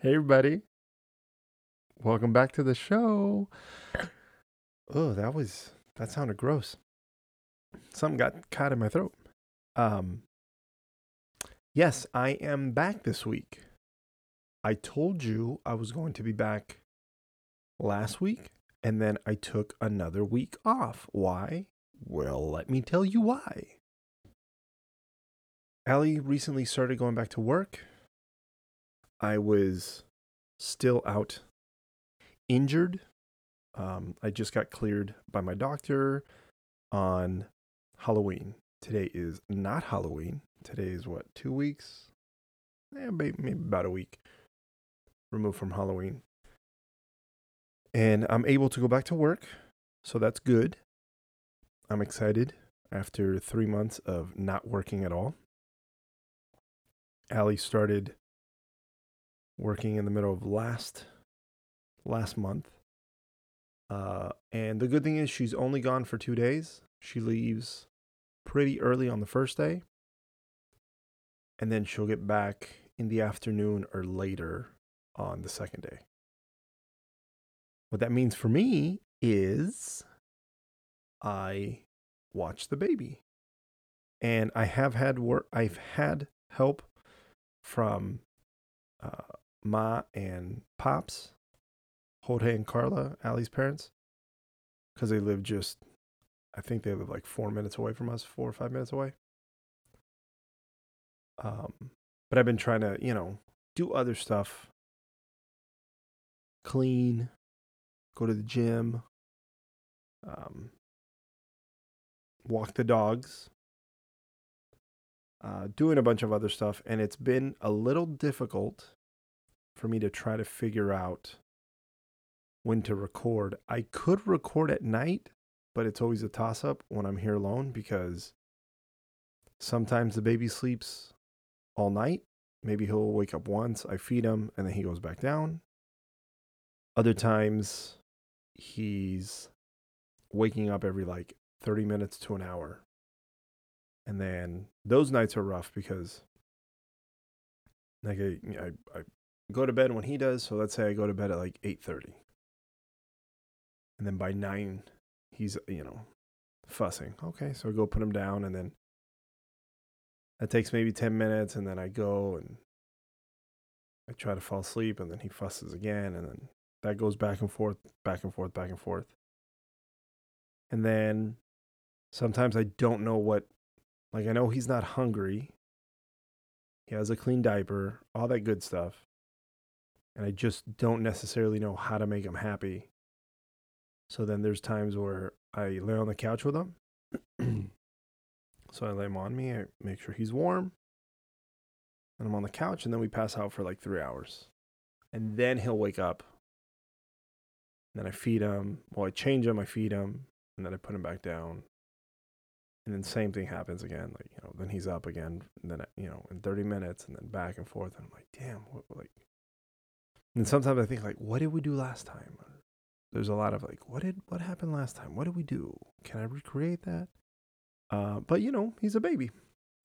Hey, everybody. Welcome back to the show. Oh, that was, that sounded gross. Something got caught in my throat. Um, yes, I am back this week. I told you I was going to be back last week, and then I took another week off. Why? Well, let me tell you why. Allie recently started going back to work. I was still out injured. Um, I just got cleared by my doctor on Halloween. Today is not Halloween. Today is what, two weeks? Eh, maybe, maybe about a week removed from Halloween. And I'm able to go back to work. So that's good. I'm excited after three months of not working at all. Allie started working in the middle of last last month. Uh, and the good thing is she's only gone for two days. She leaves pretty early on the first day. And then she'll get back in the afternoon or later on the second day. What that means for me is I watch the baby. And I have had work I've had help from uh, Ma and Pops, Jorge and Carla, Ali's parents, because they live just, I think they live like four minutes away from us, four or five minutes away. Um, but I've been trying to, you know, do other stuff, clean, go to the gym, um, walk the dogs, uh, doing a bunch of other stuff, and it's been a little difficult for me to try to figure out when to record. I could record at night, but it's always a toss up when I'm here alone because sometimes the baby sleeps all night. Maybe he'll wake up once, I feed him, and then he goes back down. Other times, he's waking up every like 30 minutes to an hour. And then those nights are rough because like I, I, I go to bed when he does. So let's say I go to bed at like 8:30. And then by 9 he's, you know, fussing. Okay, so I go put him down and then that takes maybe 10 minutes and then I go and I try to fall asleep and then he fusses again and then that goes back and forth, back and forth, back and forth. And then sometimes I don't know what like I know he's not hungry. He has a clean diaper, all that good stuff and I just don't necessarily know how to make him happy. So then there's times where I lay on the couch with him. so I lay him on me, I make sure he's warm. And I'm on the couch, and then we pass out for like three hours. And then he'll wake up. And then I feed him. Well, I change him, I feed him, and then I put him back down. And then same thing happens again. Like, you know, then he's up again. And then, you know, in 30 minutes, and then back and forth. And I'm like, damn, what, like, and sometimes I think like, what did we do last time? There's a lot of like, what did what happened last time? What did we do? Can I recreate that? Uh, but you know, he's a baby,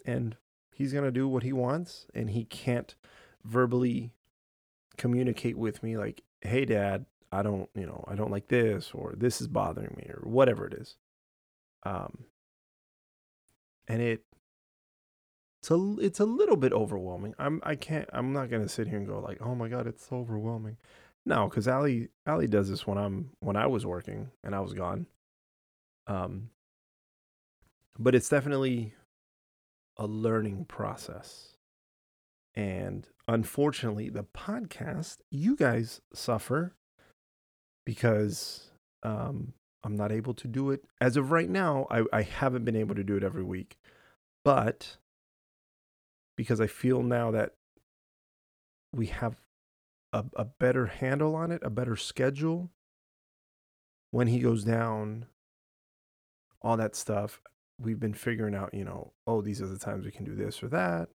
and he's gonna do what he wants, and he can't verbally communicate with me like, hey, dad, I don't, you know, I don't like this, or this is bothering me, or whatever it is. Um, and it it's a it's a little bit overwhelming. I'm I can't I'm not gonna sit here and go like, oh my god, it's so overwhelming. No, because Ali Ali does this when I'm when I was working and I was gone. Um, but it's definitely a learning process. And unfortunately, the podcast, you guys suffer because um, I'm not able to do it. As of right now, I, I haven't been able to do it every week. But because I feel now that we have a, a better handle on it, a better schedule. When he goes down, all that stuff, we've been figuring out, you know, oh, these are the times we can do this or that.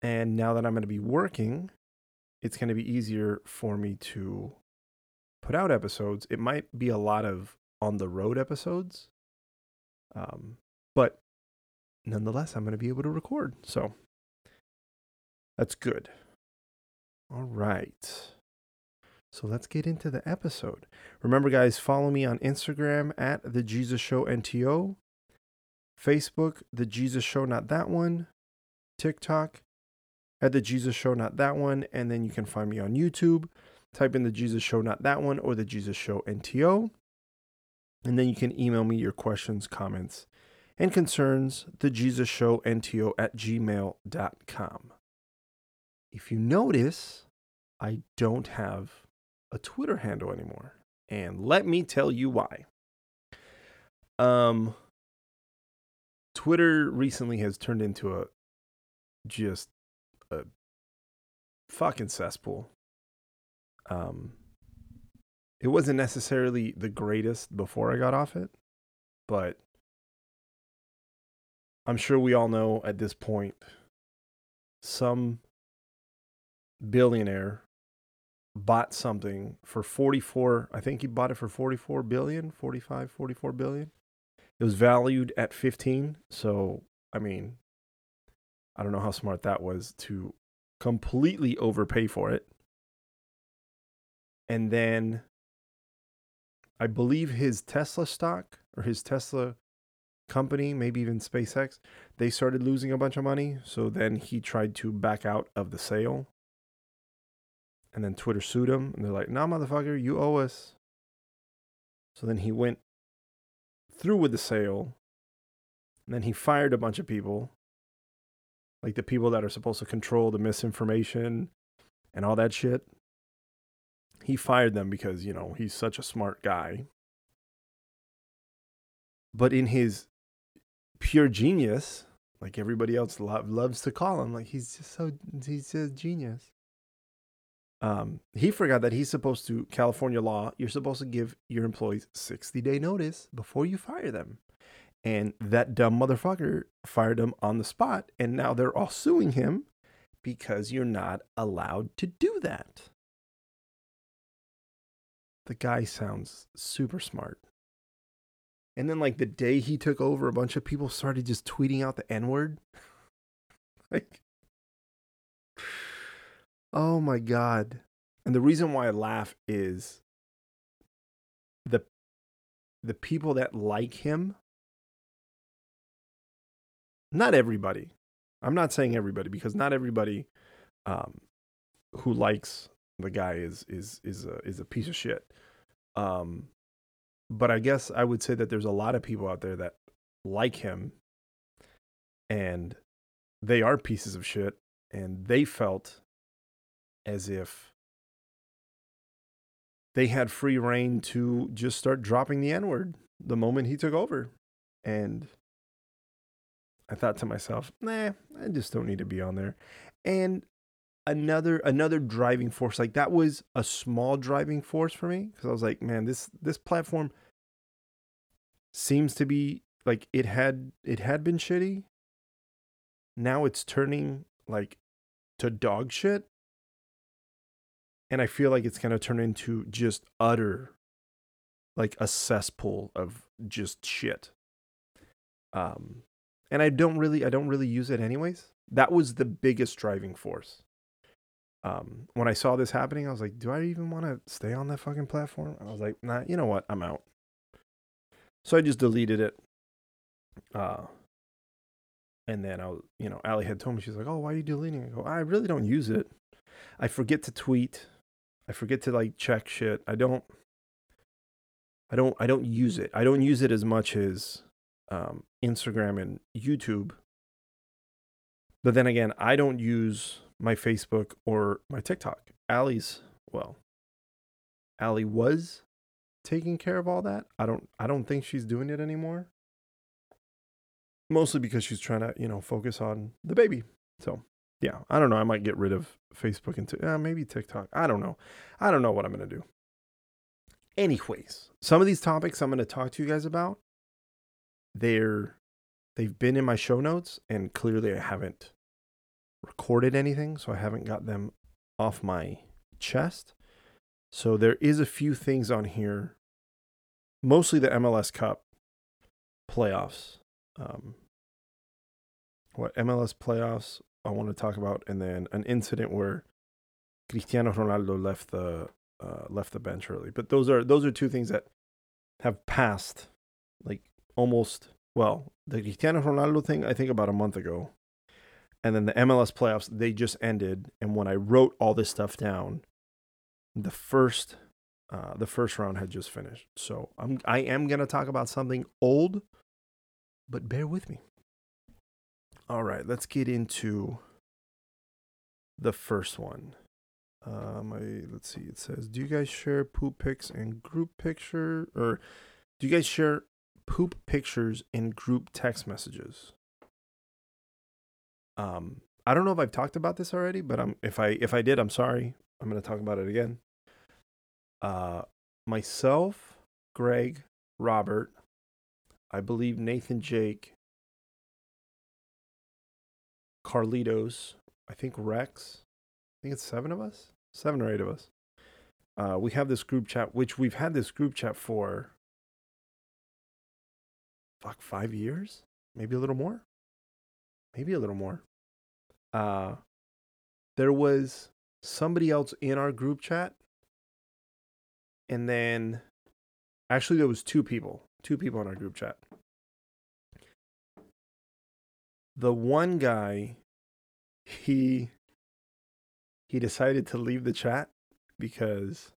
And now that I'm going to be working, it's going to be easier for me to put out episodes. It might be a lot of on the road episodes. Um, but nonetheless, I'm going to be able to record. So that's good. All right. So let's get into the episode. Remember, guys, follow me on Instagram at the Jesus Show NTO, Facebook, the Jesus Show, not that one, TikTok, at the Jesus Show, not that one, and then you can find me on YouTube. Type in the Jesus Show, not that one, or the Jesus Show NTO. And then you can email me your questions, comments, and concerns, the Jesus Show NTO at gmail.com. If you notice, I don't have a Twitter handle anymore. And let me tell you why. Um Twitter recently has turned into a just a fucking cesspool. Um it wasn't necessarily the greatest before I got off it, but I'm sure we all know at this point some billionaire bought something for 44 i think he bought it for 44 billion 45 44 billion. It was valued at 15 so i mean i don't know how smart that was to completely overpay for it. And then i believe his tesla stock or his tesla company maybe even spacex they started losing a bunch of money so then he tried to back out of the sale and then Twitter sued him, and they're like, "Nah, motherfucker, you owe us." So then he went through with the sale, and then he fired a bunch of people, like the people that are supposed to control the misinformation and all that shit. He fired them because you know he's such a smart guy. But in his pure genius, like everybody else lo- loves to call him, like he's just so he's just genius um, he forgot that he's supposed to California law. You're supposed to give your employees 60 day notice before you fire them, and that dumb motherfucker fired him on the spot, and now they're all suing him because you're not allowed to do that. The guy sounds super smart. And then, like the day he took over, a bunch of people started just tweeting out the N word. like, Oh my god. And the reason why I laugh is the the people that like him not everybody. I'm not saying everybody because not everybody um, who likes the guy is is is a is a piece of shit. Um, but I guess I would say that there's a lot of people out there that like him and they are pieces of shit and they felt as if they had free reign to just start dropping the N word the moment he took over. And I thought to myself, nah, I just don't need to be on there. And another another driving force like that was a small driving force for me because I was like, man, this this platform seems to be like it had it had been shitty. Now it's turning like to dog shit and I feel like it's going to turn into just utter like a cesspool of just shit. Um and I don't really I don't really use it anyways. That was the biggest driving force. Um when I saw this happening, I was like, do I even want to stay on that fucking platform? I was like, nah, you know what? I'm out. So I just deleted it. Uh and then I was, you know, Allie had told me, she's like, oh, why are you deleting it? I go, I really don't use it. I forget to tweet. I forget to like check shit. I don't I don't I don't use it. I don't use it as much as um, Instagram and YouTube. But then again, I don't use my Facebook or my TikTok. Allie's well, Allie was taking care of all that. I don't I don't think she's doing it anymore. Mostly because she's trying to, you know, focus on the baby. So yeah, I don't know. I might get rid of Facebook and t- uh, maybe TikTok. I don't know. I don't know what I'm going to do. Anyways, some of these topics I'm going to talk to you guys about, they're they've been in my show notes and clearly I haven't recorded anything, so I haven't got them off my chest. So there is a few things on here, mostly the MLS Cup playoffs. Um, what MLS playoffs I want to talk about, and then an incident where Cristiano Ronaldo left the uh, left the bench early. But those are those are two things that have passed like almost well, the Cristiano Ronaldo thing I think about a month ago. And then the MLS playoffs, they just ended. And when I wrote all this stuff down, the first uh, the first round had just finished. So I'm I am gonna talk about something old, but bear with me. All right, let's get into the first one. Um, I let's see. It says, "Do you guys share poop pics and group picture, or do you guys share poop pictures in group text messages?" Um, I don't know if I've talked about this already, but I'm if I if I did, I'm sorry. I'm gonna talk about it again. Uh, myself, Greg, Robert, I believe Nathan, Jake, Carlitos, I think Rex. I think it's seven of us, seven or eight of us. Uh, we have this group chat, which we've had this group chat for fuck five years, maybe a little more, maybe a little more. Uh, there was somebody else in our group chat, and then actually there was two people, two people in our group chat. The one guy, he he decided to leave the chat because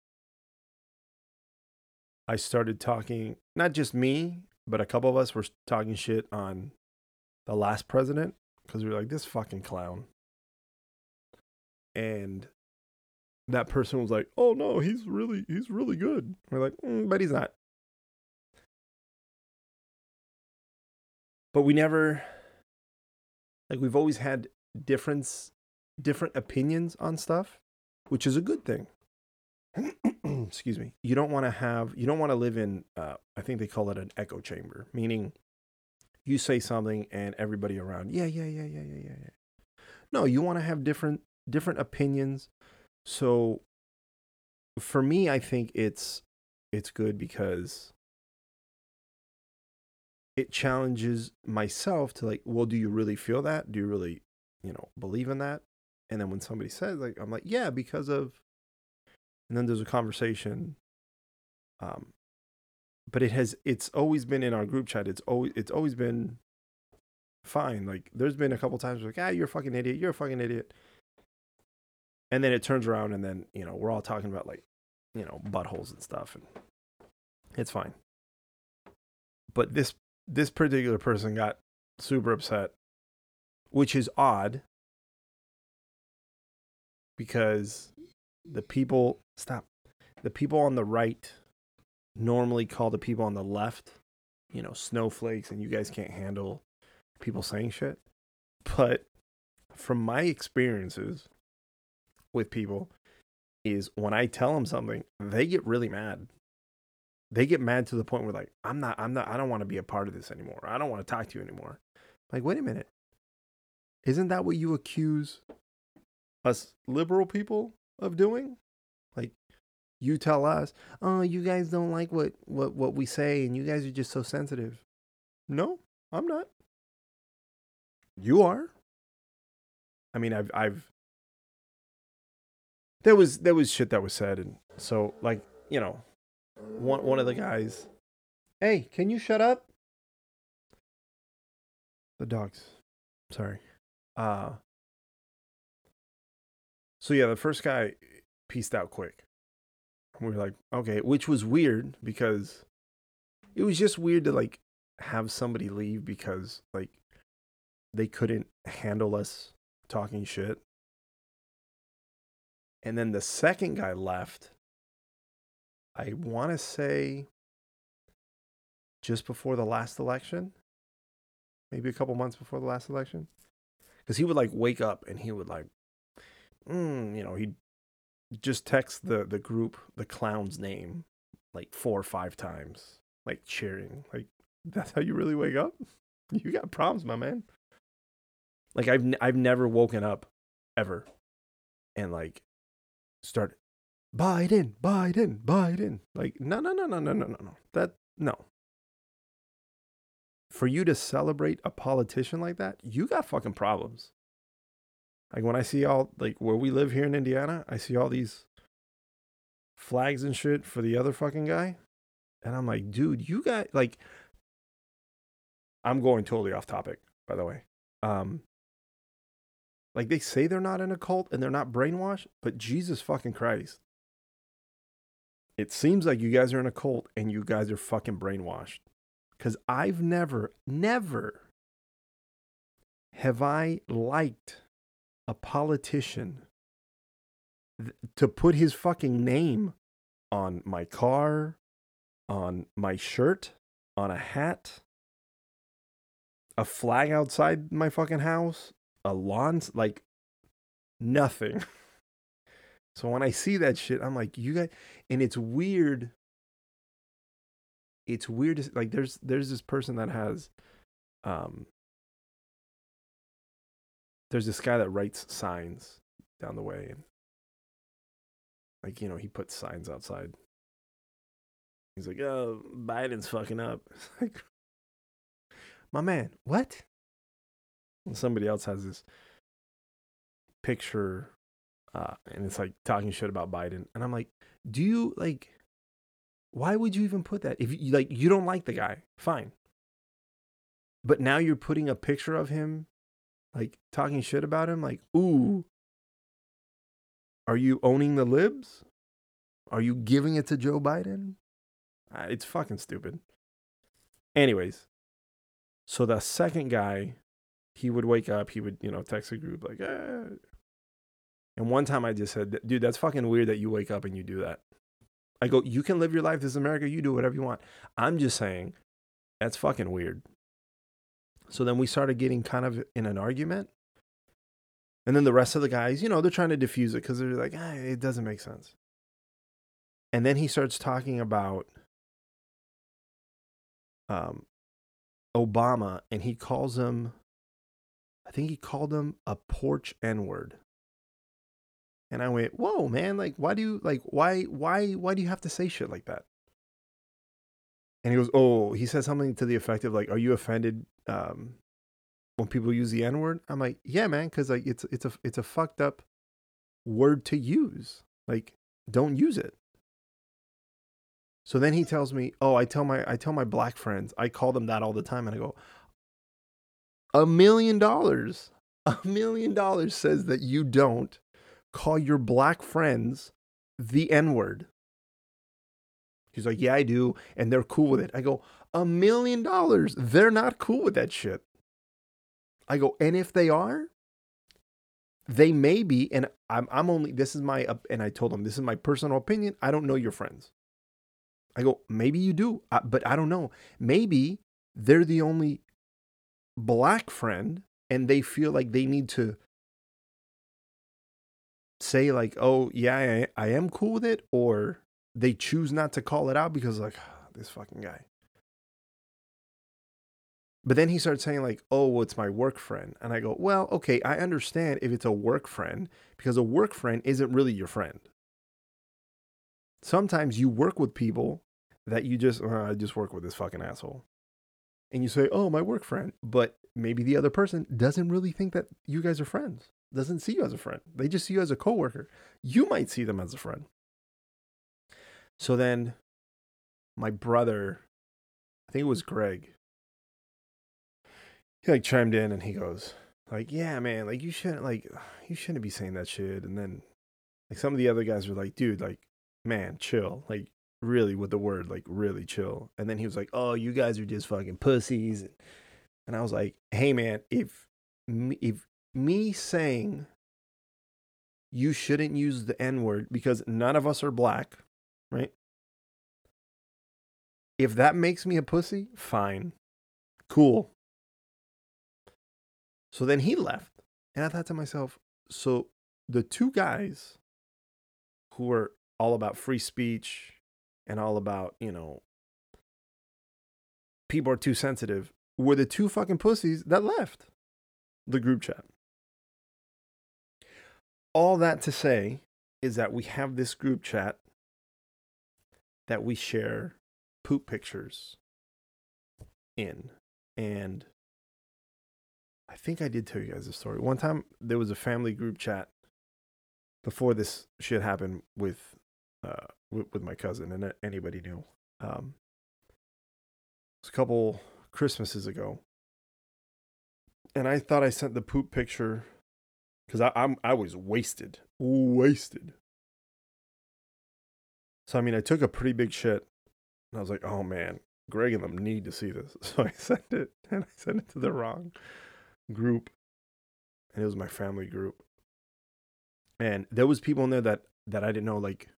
I started talking, not just me, but a couple of us were talking shit on the last president because we were like, this fucking clown. And that person was like, oh no, he's really, he's really good. We're like, mm, but he's not. But we never, like, we've always had difference different opinions on stuff, which is a good thing. Excuse me. You don't want to have, you don't want to live in, uh, I think they call it an echo chamber, meaning you say something and everybody around, yeah, yeah, yeah, yeah, yeah, yeah. No, you want to have different, different opinions. So for me, I think it's, it's good because it challenges myself to like, well, do you really feel that? Do you really, you know, believe in that? And then when somebody says like I'm like, yeah, because of and then there's a conversation. Um but it has it's always been in our group chat. It's always it's always been fine. Like there's been a couple times like, ah, you're a fucking idiot, you're a fucking idiot. And then it turns around and then, you know, we're all talking about like, you know, buttholes and stuff and it's fine. But this this particular person got super upset, which is odd because the people stop the people on the right normally call the people on the left you know snowflakes and you guys can't handle people saying shit. But from my experiences with people is when i tell them something they get really mad. They get mad to the point where like i'm not i'm not i don't want to be a part of this anymore. I don't want to talk to you anymore. Like wait a minute. Isn't that what you accuse us liberal people of doing. You tell us, "Oh, you guys don't like what what what we say and you guys are just so sensitive." No, I'm not. You are. I mean, I've I've there was there was shit that was said and so like, you know, one one of the guys, "Hey, can you shut up?" The dogs. Sorry. Uh so yeah, the first guy pieced out quick. We were like, okay, which was weird because it was just weird to like have somebody leave because like they couldn't handle us talking shit. And then the second guy left. I want to say just before the last election, maybe a couple months before the last election. Because he would like wake up and he would like mm, you know, he'd just text the the group the clown's name like four or five times, like cheering. Like that's how you really wake up. You got problems, my man. Like I've I've never woken up ever, and like start Biden, Biden, Biden. Like no no no no no no no no that no. For you to celebrate a politician like that, you got fucking problems. Like when I see all like where we live here in Indiana, I see all these flags and shit for the other fucking guy. And I'm like, dude, you got like I'm going totally off topic, by the way. Um like they say they're not in a cult and they're not brainwashed, but Jesus fucking Christ. It seems like you guys are in a cult and you guys are fucking brainwashed. Cuz I've never never have I liked a politician to put his fucking name on my car, on my shirt, on a hat, a flag outside my fucking house, a lawn, like nothing. so when I see that shit, I'm like, you guys, and it's weird. It's weird. Like there's there's this person that has, um, there's this guy that writes signs down the way, and like you know he puts signs outside. He's like, "Oh, Biden's fucking up." Like, my man, what? And somebody else has this picture, uh, and it's like talking shit about Biden, and I'm like, do you like? Why would you even put that? If you like, you don't like the guy, fine. But now you're putting a picture of him, like talking shit about him, like, ooh. Are you owning the libs? Are you giving it to Joe Biden? Uh, it's fucking stupid. Anyways, so the second guy, he would wake up, he would, you know, text a group like, eh. And one time I just said, dude, that's fucking weird that you wake up and you do that. I go, you can live your life. This is America. You do whatever you want. I'm just saying, that's fucking weird. So then we started getting kind of in an argument. And then the rest of the guys, you know, they're trying to diffuse it because they're like, ah, it doesn't make sense. And then he starts talking about um, Obama and he calls him, I think he called him a porch N word. And I went, whoa, man, like, why do you, like, why, why, why do you have to say shit like that? And he goes, oh, he said something to the effect of, like, are you offended um, when people use the N word? I'm like, yeah, man, because, like, it's, it's a, it's a fucked up word to use. Like, don't use it. So then he tells me, "Oh, I tell my I tell my black friends, I call them that all the time." And I go, "A million dollars, a million dollars says that you don't call your black friends the N-word." He's like, "Yeah, I do, and they're cool with it." I go, "A million dollars, they're not cool with that shit." I go, "And if they are, they may be, and I'm I'm only this is my and I told them, this is my personal opinion. I don't know your friends." I go, maybe you do, uh, but I don't know. Maybe they're the only black friend and they feel like they need to say, like, oh, yeah, I, I am cool with it, or they choose not to call it out because, like, this fucking guy. But then he starts saying, like, oh, well, it's my work friend. And I go, well, okay, I understand if it's a work friend because a work friend isn't really your friend. Sometimes you work with people that you just uh, I just work with this fucking asshole. And you say, "Oh, my work friend," but maybe the other person doesn't really think that you guys are friends. Doesn't see you as a friend. They just see you as a coworker. You might see them as a friend. So then my brother, I think it was Greg. He like chimed in and he goes, like, "Yeah, man, like you shouldn't like you shouldn't be saying that shit." And then like some of the other guys were like, "Dude, like man, chill. Like really with the word like really chill and then he was like oh you guys are just fucking pussies and i was like hey man if if me saying you shouldn't use the n word because none of us are black right if that makes me a pussy fine cool so then he left and i thought to myself so the two guys who are all about free speech and all about, you know, people are too sensitive were the two fucking pussies that left the group chat. All that to say is that we have this group chat that we share poop pictures in. And I think I did tell you guys the story. One time there was a family group chat before this shit happened with uh with, with my cousin and anybody knew. Um it was a couple Christmases ago. And I thought I sent the poop picture because I'm I was wasted. Wasted. So I mean I took a pretty big shit and I was like, oh man, Greg and them need to see this. So I sent it and I sent it to the wrong group. And it was my family group. And there was people in there that that I didn't know, like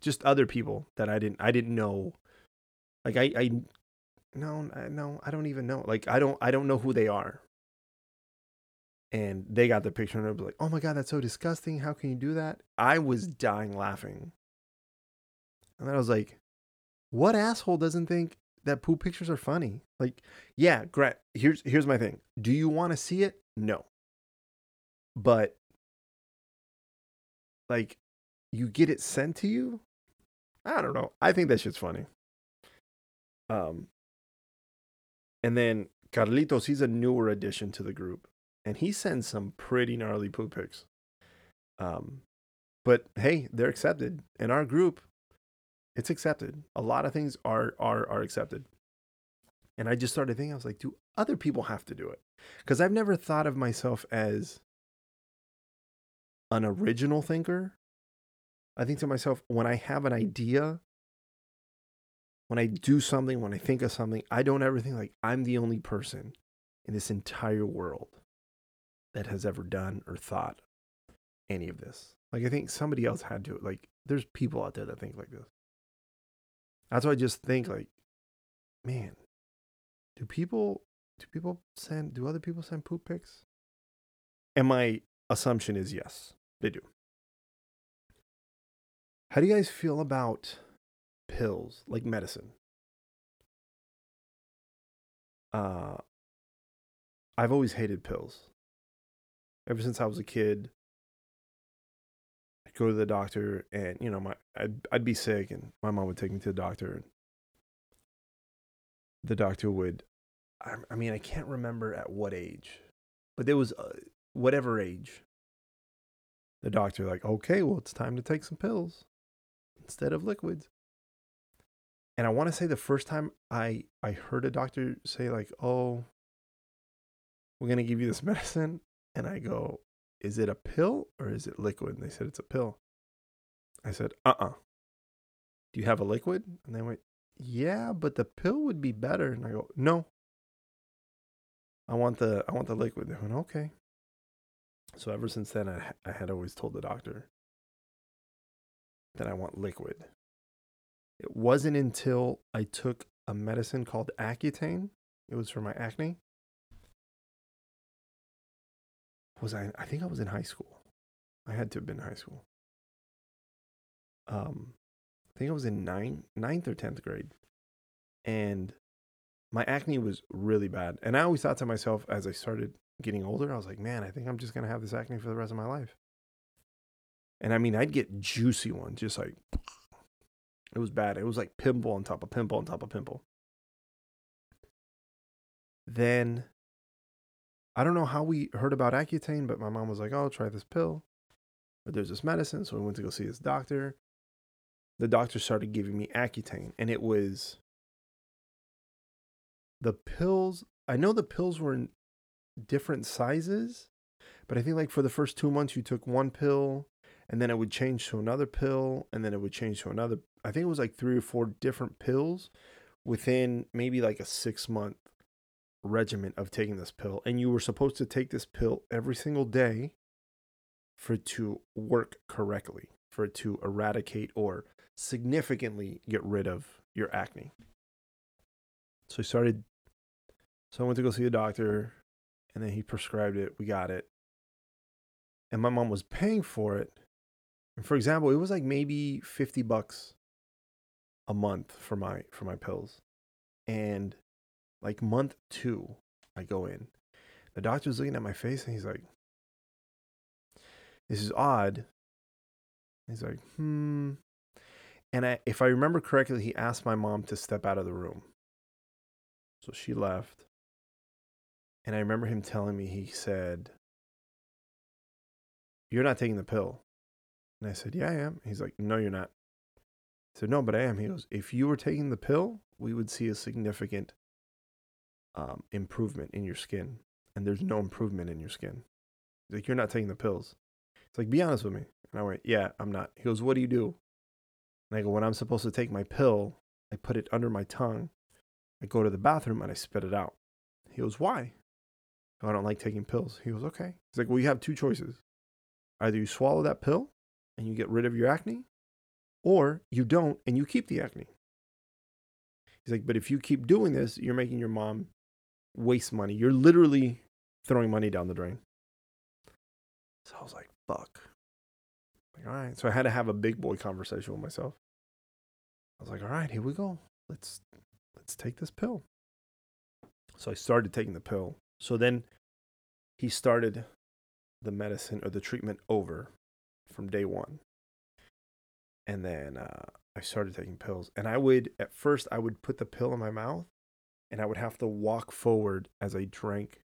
just other people that I didn't I didn't know. Like I I no no I don't even know. Like I don't I don't know who they are. And they got the picture and they were like, "Oh my god, that's so disgusting! How can you do that?" I was dying laughing. And then I was like, what asshole doesn't think that poop pictures are funny? Like, yeah, great. Here's here's my thing. Do you want to see it? No. But like you get it sent to you? I don't know. I think that shit's funny. Um and then Carlitos, he's a newer addition to the group, and he sends some pretty gnarly poop pics. Um, but hey, they're accepted in our group it's accepted. A lot of things are are are accepted. And I just started thinking, I was like, do other people have to do it? Because I've never thought of myself as an original thinker. I think to myself, when I have an idea, when I do something, when I think of something, I don't ever think like I'm the only person in this entire world that has ever done or thought any of this. Like I think somebody else had to. Like there's people out there that think like this. That's why I just think like, man, do people do people send do other people send poop pics? And my assumption is yes, they do. How do you guys feel about pills, like medicine? Uh I've always hated pills. Ever since I was a kid, go to the doctor and you know my I'd, I'd be sick and my mom would take me to the doctor and the doctor would I, I mean I can't remember at what age but there was uh, whatever age the doctor like okay well it's time to take some pills instead of liquids. And I want to say the first time I I heard a doctor say like oh we're to give you this medicine and I go is it a pill or is it liquid? And they said, It's a pill. I said, Uh uh-uh. uh Do you have a liquid? And they went, Yeah, but the pill would be better. And I go, No. I want the I want the liquid. They went, Okay. So ever since then I I had always told the doctor that I want liquid. It wasn't until I took a medicine called Accutane. It was for my acne. Was I? I think I was in high school. I had to have been in high school. Um, I think I was in ninth, ninth or tenth grade, and my acne was really bad. And I always thought to myself as I started getting older, I was like, man, I think I'm just gonna have this acne for the rest of my life. And I mean, I'd get juicy ones, just like it was bad. It was like pimple on top of pimple on top of pimple. Then I don't know how we heard about Accutane, but my mom was like, "Oh, try this pill." But there's this medicine, so we went to go see this doctor. The doctor started giving me Accutane, and it was the pills. I know the pills were in different sizes, but I think like for the first two months you took one pill, and then it would change to another pill, and then it would change to another. I think it was like three or four different pills within maybe like a six month regimen of taking this pill, and you were supposed to take this pill every single day for it to work correctly, for it to eradicate or significantly get rid of your acne. So I started, so I went to go see a doctor, and then he prescribed it. We got it. And my mom was paying for it. And for example, it was like maybe 50 bucks a month for my for my pills. And like month two, I go in. The doctor's looking at my face and he's like, This is odd. He's like, hmm. And I, if I remember correctly, he asked my mom to step out of the room. So she left. And I remember him telling me, he said, You're not taking the pill. And I said, Yeah, I am. He's like, No, you're not. I said, No, but I am. He goes, If you were taking the pill, we would see a significant um, improvement in your skin. And there's no improvement in your skin. He's like, You're not taking the pills. It's like, Be honest with me. And I went, Yeah, I'm not. He goes, What do you do? And I go, When I'm supposed to take my pill, I put it under my tongue. I go to the bathroom and I spit it out. He goes, Why? I don't like taking pills. He goes, Okay. He's like, Well, you have two choices. Either you swallow that pill and you get rid of your acne, or you don't and you keep the acne. He's like, But if you keep doing this, you're making your mom waste money. You're literally throwing money down the drain. So I was like, Fuck. Like, all right. So I had to have a big boy conversation with myself. I was like, all right, here we go. Let's let's take this pill. So I started taking the pill. So then he started the medicine or the treatment over from day one. And then uh, I started taking pills. And I would, at first, I would put the pill in my mouth and I would have to walk forward as I drank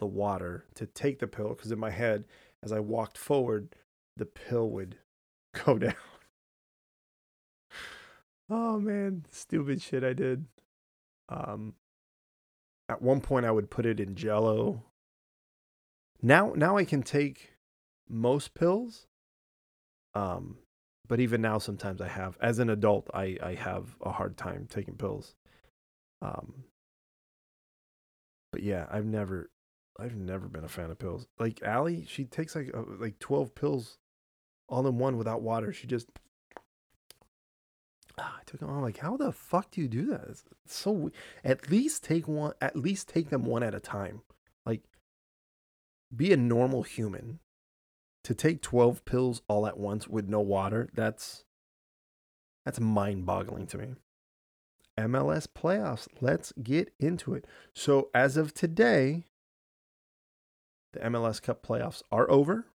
the water to take the pill. Because in my head, as I walked forward, the pill would go down. oh man, stupid shit I did. Um, at one point, I would put it in Jello. Now, now I can take most pills. Um, but even now, sometimes I have. As an adult, I I have a hard time taking pills. Um, but yeah, I've never, I've never been a fan of pills. Like Allie, she takes like uh, like twelve pills, all in one without water. She just I took them. I'm like, how the fuck do you do that? It's so at least take one. At least take them one at a time. Like, be a normal human. To take twelve pills all at once with no water, that's that's mind-boggling to me. MLS playoffs. Let's get into it. So as of today, the MLS Cup playoffs are over,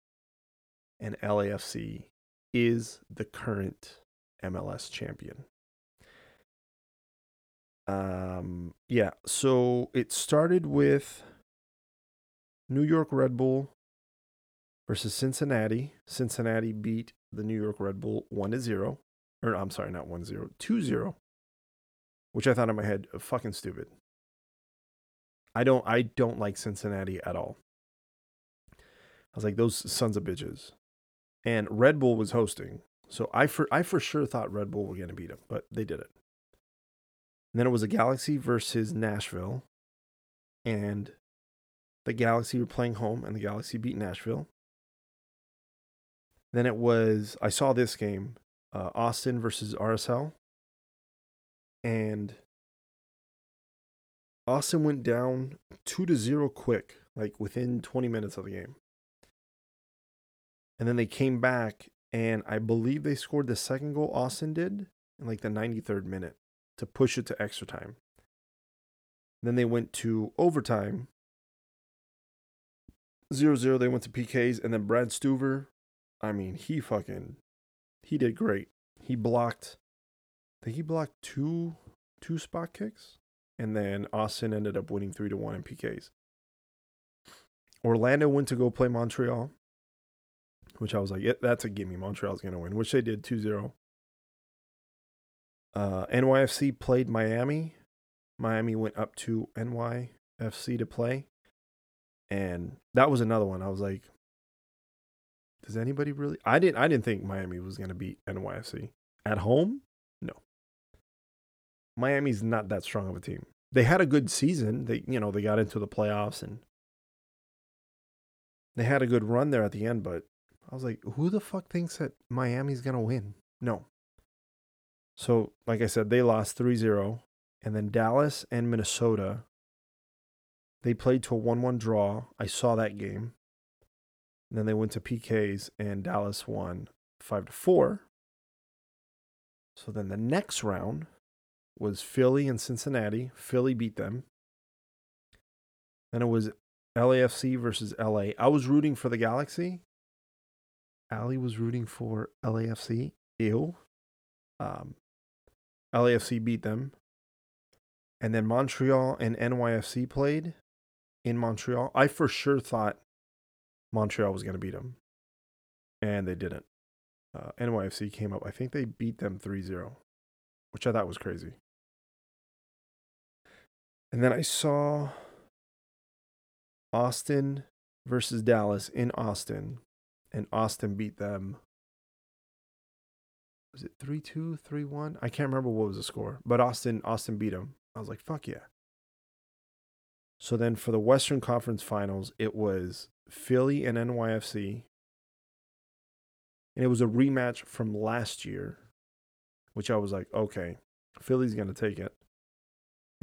and LAFC is the current MLS champion. Um, yeah, so it started with New York Red Bull versus Cincinnati. Cincinnati beat the New York Red Bull 1 to 0. Or I'm sorry, not 1 0, 2 0. Which I thought in my head, fucking stupid. I don't I don't like Cincinnati at all. I was like, those sons of bitches. And Red Bull was hosting. So I for I for sure thought Red Bull were going to beat them, but they did it. And then it was a Galaxy versus Nashville, and the Galaxy were playing home, and the Galaxy beat Nashville. Then it was I saw this game, uh, Austin versus RSL, and Austin went down two to zero quick, like within twenty minutes of the game. And then they came back and I believe they scored the second goal Austin did in like the 93rd minute to push it to extra time. Then they went to overtime. 0 0. They went to PKs. And then Brad Stuver, I mean, he fucking, he did great. He blocked, Think he blocked two, two spot kicks. And then Austin ended up winning 3 to 1 in PKs. Orlando went to go play Montreal which I was like, yeah, that's a gimme. Montreal's to win, which they did 2 0. Uh, NYFC played Miami. Miami went up to NYFC to play. And that was another one. I was like, does anybody really? I didn't. I didn't think Miami was to beat NYFC at home. No, Miami's not that strong of a team. They had a good season. They, you know, they got into the playoffs and they had a good run there at the end. But I was like, who the fuck thinks that Miami's going to win? No. So, like I said, they lost 3 0. And then Dallas and Minnesota, they played to a 1 1 draw. I saw that game. And then they went to PKs, and Dallas won 5 to 4. So then the next round was Philly and Cincinnati. Philly beat them. Then it was LAFC versus LA. I was rooting for the Galaxy Ali was rooting for LAFC. Ew. Um, LAFC beat them. And then Montreal and NYFC played. in Montreal. I for sure thought Montreal was going to beat them, and they didn't. Uh, NYFC came up. I think they beat them 3 0, which I thought was crazy. And then I saw Austin versus Dallas in Austin, and Austin beat them. Was it 3 2, 3 1? I can't remember what was the score, but Austin Austin beat them. I was like, fuck yeah. So then for the Western Conference Finals, it was Philly and NYFC. And it was a rematch from last year, which I was like, okay, Philly's going to take it.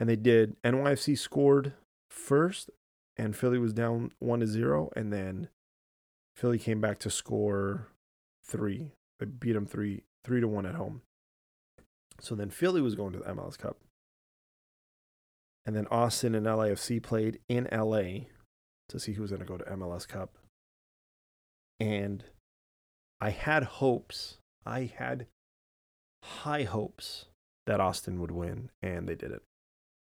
And they did. NYFC scored first, and Philly was down 1 to 0. And then Philly came back to score three. They beat them 3, 3 to 1 at home. So then Philly was going to the MLS Cup. And then Austin and LAFC played in LA to see who was going to go to MLS Cup. And I had hopes, I had high hopes that Austin would win, and they didn't.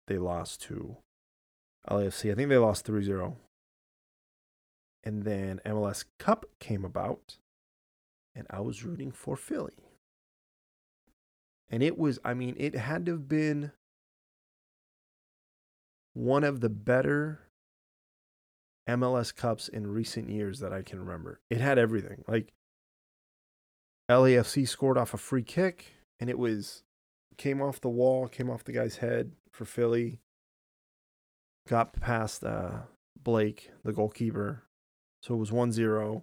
They lost to LAFC. I think they lost 3 0. And then MLS Cup came about, and I was rooting for Philly. And it was, I mean, it had to have been one of the better MLS Cups in recent years that I can remember. It had everything. Like LAFC scored off a free kick and it was came off the wall, came off the guy's head for Philly. Got past uh, Blake, the goalkeeper. So it was 1-0.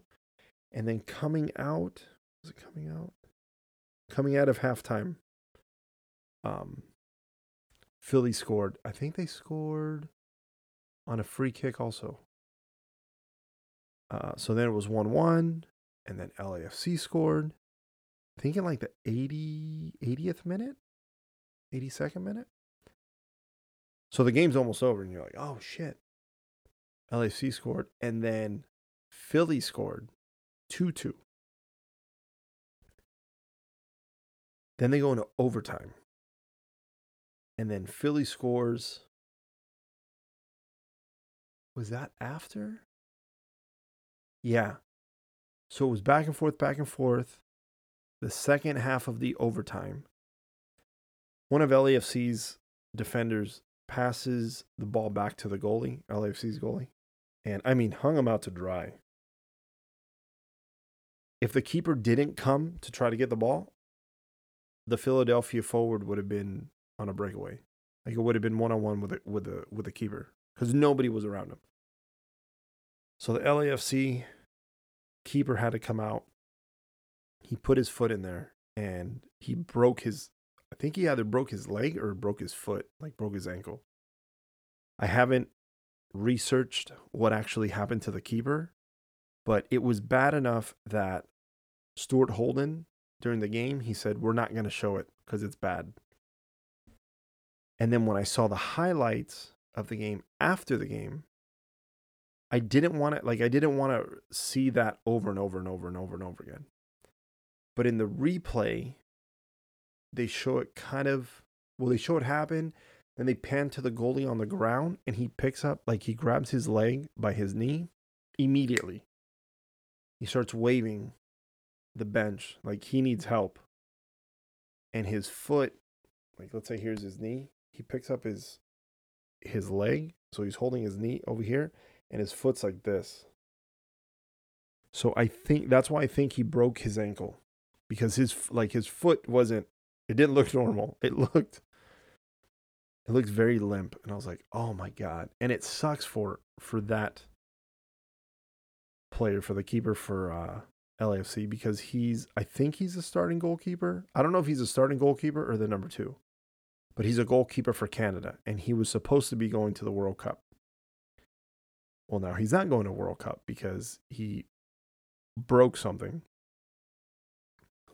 And then coming out, was it coming out? Coming out of halftime. Um Philly scored. I think they scored on a free kick also. Uh, so then it was 1 1, and then LAFC scored. I think in like the 80, 80th minute, 82nd minute. So the game's almost over, and you're like, oh shit. LAFC scored, and then Philly scored 2 2. Then they go into overtime. And then Philly scores. Was that after? Yeah. So it was back and forth, back and forth. The second half of the overtime. One of LAFC's defenders passes the ball back to the goalie, LAFC's goalie. And I mean, hung him out to dry. If the keeper didn't come to try to get the ball, the Philadelphia forward would have been on a breakaway. Like it would have been one on one with a with a with a keeper because nobody was around him. So the LAFC keeper had to come out. He put his foot in there and he broke his I think he either broke his leg or broke his foot, like broke his ankle. I haven't researched what actually happened to the keeper, but it was bad enough that Stuart Holden during the game, he said, We're not going to show it because it's bad. And then when I saw the highlights of the game after the game, I didn't want to like I didn't want to see that over and over and over and over and over again. But in the replay, they show it kind of well, they show it happen, then they pan to the goalie on the ground and he picks up like he grabs his leg by his knee immediately. He starts waving the bench like he needs help. And his foot, like let's say here's his knee, he picks up his his leg, so he's holding his knee over here, and his foot's like this. So I think that's why I think he broke his ankle because his like his foot wasn't it didn't look normal. It looked it looked very limp and I was like, "Oh my god." And it sucks for for that player for the keeper for uh LAFC because he's I think he's a starting goalkeeper. I don't know if he's a starting goalkeeper or the number 2 but he's a goalkeeper for Canada, and he was supposed to be going to the World Cup. Well, now he's not going to World Cup because he broke something.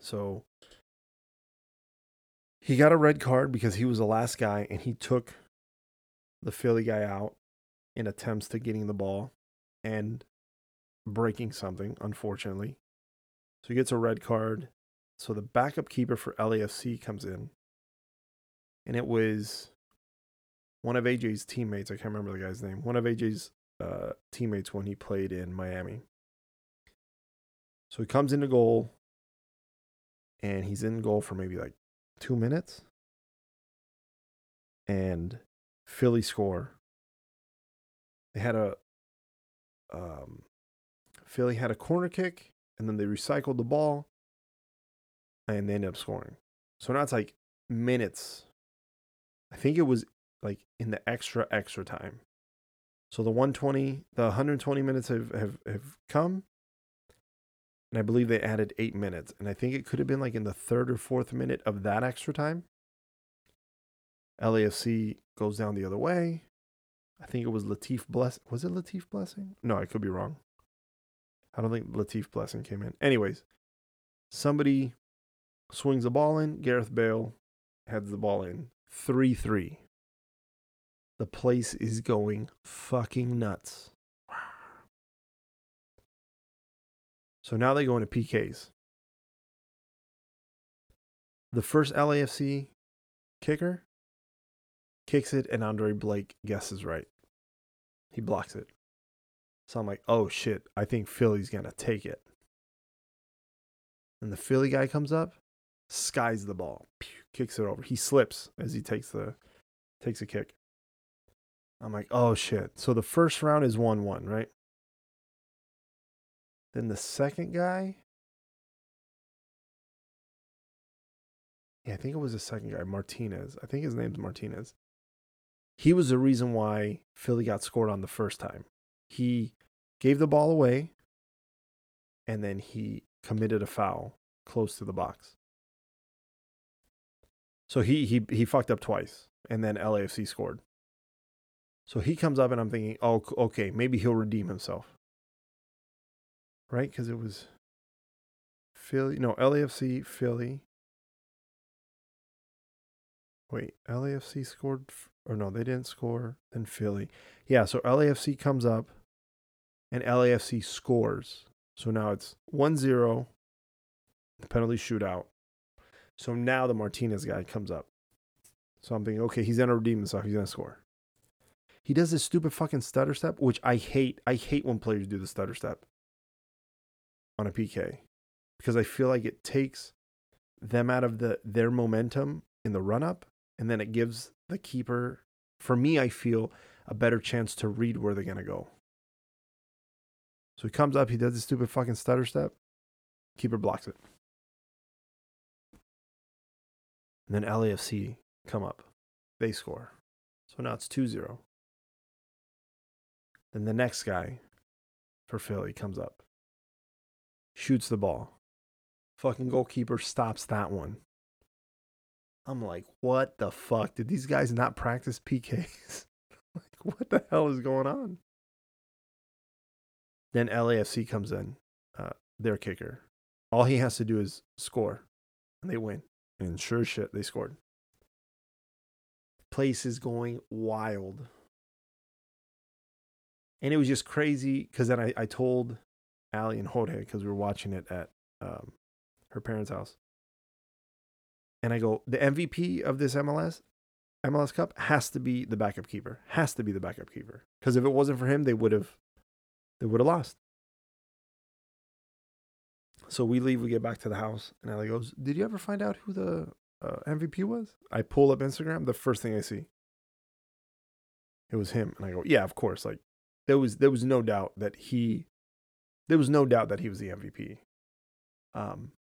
So he got a red card because he was the last guy, and he took the Philly guy out in attempts to getting the ball and breaking something, unfortunately. So he gets a red card. So the backup keeper for LAFC comes in and it was one of AJ's teammates. I can't remember the guy's name. One of AJ's uh, teammates when he played in Miami. So he comes into goal, and he's in goal for maybe like two minutes, and Philly score. They had a um, Philly had a corner kick, and then they recycled the ball, and they ended up scoring. So now it's like minutes. I think it was like in the extra extra time. So the 120, the 120 minutes have have, have come. And I believe they added eight minutes. And I think it could have been like in the third or fourth minute of that extra time. LAFC goes down the other way. I think it was Latif Bless. Was it Latif Blessing? No, I could be wrong. I don't think Latif Blessing came in. Anyways, somebody swings the ball in. Gareth Bale heads the ball in. 3 3. The place is going fucking nuts. So now they go into PKs. The first LAFC kicker kicks it, and Andre Blake guesses right. He blocks it. So I'm like, oh shit, I think Philly's going to take it. And the Philly guy comes up, skies the ball, kicks it over. He slips as he takes the takes a kick. I'm like, oh shit. So the first round is 1 1, right? Then the second guy. Yeah, I think it was the second guy, Martinez. I think his name's mm-hmm. Martinez. He was the reason why Philly got scored on the first time. He gave the ball away and then he committed a foul close to the box. So he he he fucked up twice and then LAFC scored. So he comes up and I'm thinking, "Oh, okay, maybe he'll redeem himself." Right? Cuz it was Philly, no, LAFC, Philly. Wait, LAFC scored or no, they didn't score. Then Philly. Yeah, so LAFC comes up and LAFC scores. So now it's 1 0, penalty shootout. So now the Martinez guy comes up. So I'm thinking, okay, he's going to redeem himself. He's going to score. He does this stupid fucking stutter step, which I hate. I hate when players do the stutter step on a PK because I feel like it takes them out of the their momentum in the run up and then it gives the keeper for me I feel a better chance to read where they're going to go. So he comes up, he does the stupid fucking stutter step. Keeper blocks it. And then LAFC come up. They score. So now it's 2 0. Then the next guy for Philly comes up, shoots the ball. Fucking goalkeeper stops that one. I'm like, what the fuck? Did these guys not practice PKs? like, what the hell is going on? Then LAFC comes in, uh, their kicker. All he has to do is score, and they win. And sure shit, they scored. Place is going wild. And it was just crazy because then I, I told Allie and Jorge because we were watching it at um, her parents' house. And I go, the MVP of this MLS, MLS Cup has to be the backup keeper. Has to be the backup keeper. Because if it wasn't for him, they would have they would have lost. So we leave, we get back to the house, and Ellie goes, Did you ever find out who the uh, MVP was? I pull up Instagram, the first thing I see. It was him. And I go, Yeah, of course. Like there was there was no doubt that he there was no doubt that he was the MVP. Um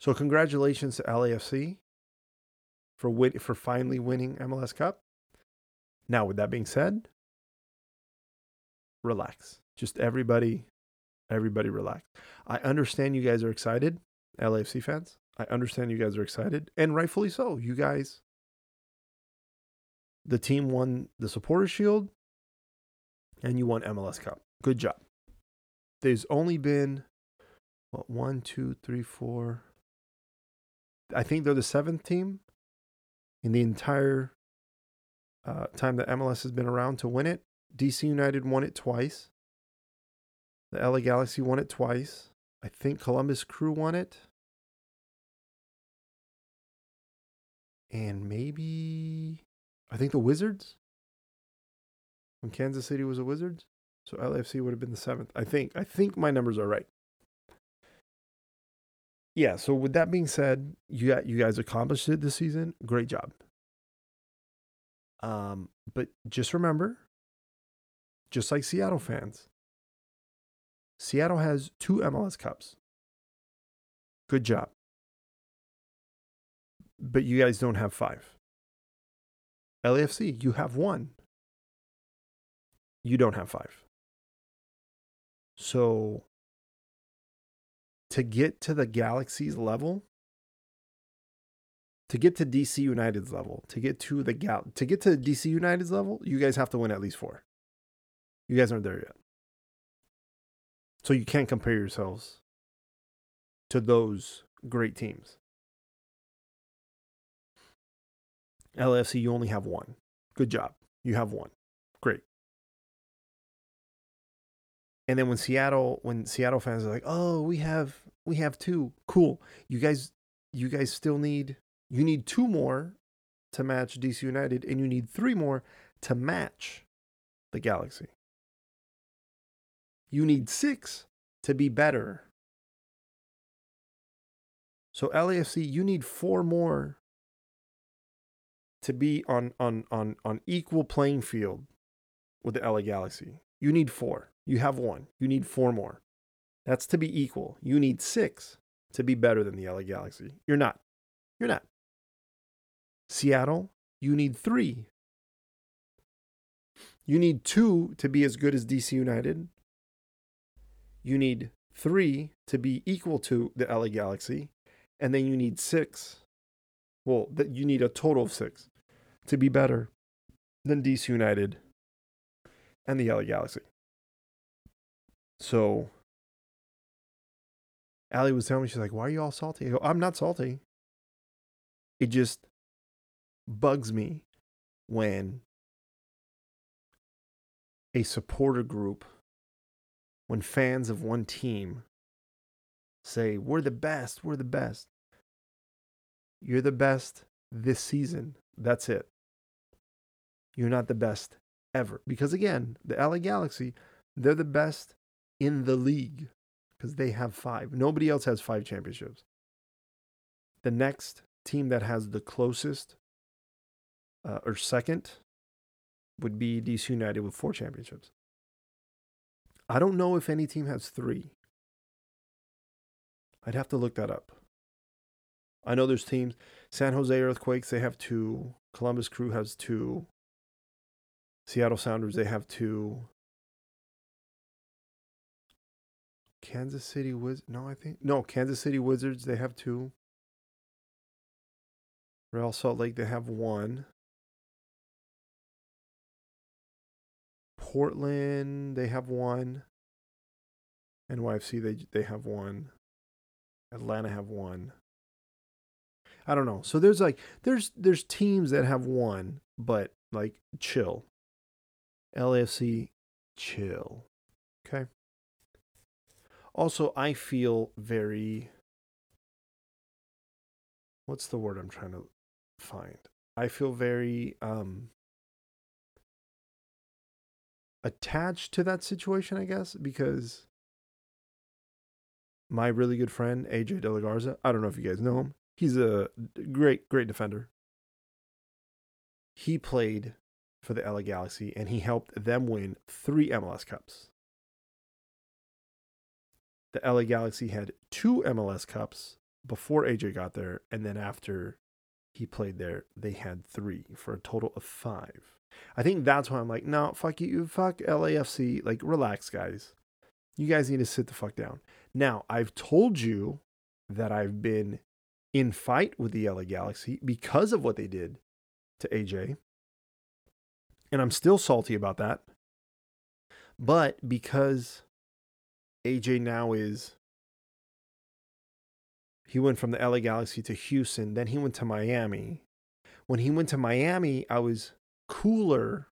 so congratulations to LAFC for win- for finally winning MLS Cup. Now, with that being said, relax. Just everybody, everybody relax. I understand you guys are excited, LAFC fans. I understand you guys are excited, and rightfully so. You guys, the team won the Supporter Shield, and you won MLS Cup. Good job. There's only been what one, two, three, four. I think they're the seventh team in the entire uh, time that MLS has been around to win it. DC United won it twice. The LA Galaxy won it twice. I think Columbus Crew won it. And maybe I think the Wizards. when Kansas City was a Wizards. So LAFC would have been the seventh. I think. I think my numbers are right. Yeah. So with that being said, you got, you guys accomplished it this season. Great job. Um, but just remember, just like Seattle fans, Seattle has two MLS Cups. Good job. But you guys don't have five. LAFC, you have one. You don't have five. So to get to the Galaxy's level, to get to DC United's level, to get to the Gal to get to DC United's level, you guys have to win at least four. You guys aren't there yet. So you can't compare yourselves to those great teams. LFC, you only have one. Good job. You have one. And then when Seattle, when Seattle fans are like, "Oh, we have we have two. Cool. You guys you guys still need you need two more to match DC United and you need three more to match the Galaxy. You need 6 to be better. So LAFC, you need four more to be on on on on equal playing field with the LA Galaxy. You need four. You have one. You need four more. That's to be equal. You need six to be better than the LA Galaxy. You're not. You're not. Seattle, you need three. You need two to be as good as DC United. You need three to be equal to the LA Galaxy. And then you need six. Well, that you need a total of six to be better than DC United and the LA Galaxy. So Allie was telling me, she's like, why are you all salty? I go, I'm not salty. It just bugs me when a supporter group, when fans of one team say, We're the best, we're the best. You're the best this season. That's it. You're not the best ever. Because again, the LA Galaxy, they're the best in the league because they have five. Nobody else has five championships. The next team that has the closest uh, or second would be DC United with four championships. I don't know if any team has three. I'd have to look that up. I know there's teams. San Jose Earthquakes, they have two. Columbus Crew has two. Seattle Sounders, they have two. Kansas City Wizards. no, I think no, Kansas City Wizards, they have two. Real Salt Lake, they have one. Portland, they have one. NYFC, they they have one. Atlanta have one. I don't know. So there's like there's there's teams that have one, but like chill. LAFC, chill. Okay. Also, I feel very. What's the word I'm trying to find? I feel very um attached to that situation, I guess, because my really good friend AJ De La Garza, I don't know if you guys know him. He's a great, great defender. He played for the LA Galaxy and he helped them win three MLS Cups. The LA Galaxy had two MLS Cups before AJ got there, and then after he played there, they had three for a total of five. I think that's why I'm like, no, fuck you, fuck LAFC. Like, relax, guys. You guys need to sit the fuck down. Now, I've told you that I've been in fight with the LA Galaxy because of what they did to AJ. And I'm still salty about that. But because AJ now is he went from the LA Galaxy to Houston, then he went to Miami. When he went to Miami, I was cooler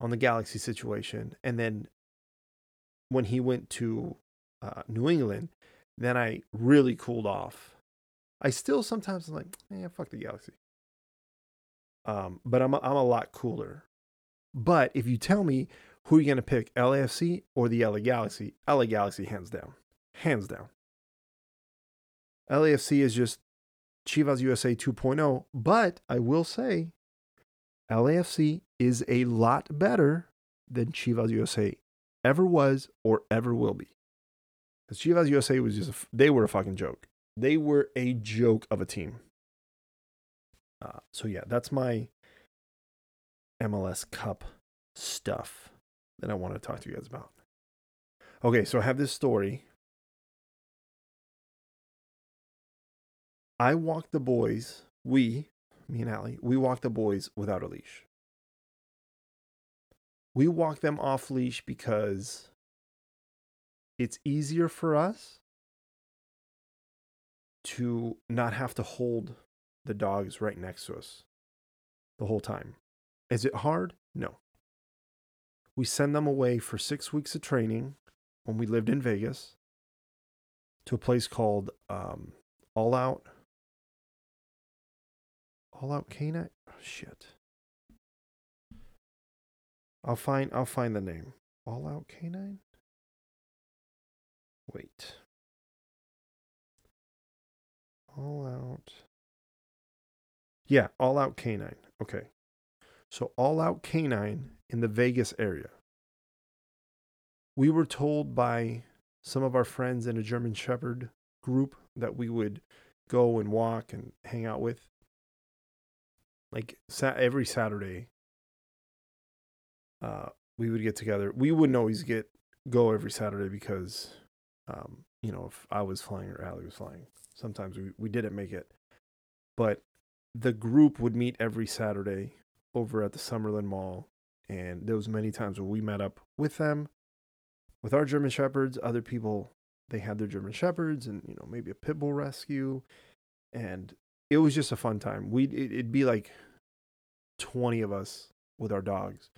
on the Galaxy situation. And then when he went to uh, New England, then I really cooled off. I still sometimes am like, yeah, fuck the Galaxy. Um, but I'm a, I'm a lot cooler But if you tell me who you're going to pick, LAFC or the LA Galaxy, LA Galaxy hands down. Hands down. LAFC is just Chivas USA 2.0, but I will say LAFC is a lot better than Chivas USA ever was or ever will be. Because Chivas USA was just, a, they were a fucking joke. They were a joke of a team. Uh, so, yeah, that's my MLS Cup stuff that I want to talk to you guys about. Okay, so I have this story. I walked the boys, we, me and Allie, we walked the boys without a leash. We walk them off leash because it's easier for us to not have to hold the dogs right next to us the whole time. Is it hard? No. We send them away for six weeks of training when we lived in Vegas to a place called um, All Out. All Out Canine? Oh, shit. I'll find I'll find the name. All Out Canine? Wait. All Out. Yeah, All Out Canine. Okay. So All Out Canine in the Vegas area. We were told by some of our friends in a German Shepherd group that we would go and walk and hang out with. Like every Saturday, uh, we would get together. We wouldn't always get go every Saturday because, um, you know, if I was flying or Allie was flying, sometimes we, we didn't make it. But the group would meet every Saturday over at the Summerlin Mall. And there was many times where we met up with them, with our German Shepherds. Other people, they had their German Shepherds and, you know, maybe a pit bull rescue. And it was just a fun time. We'd, it'd be like 20 of us with our dogs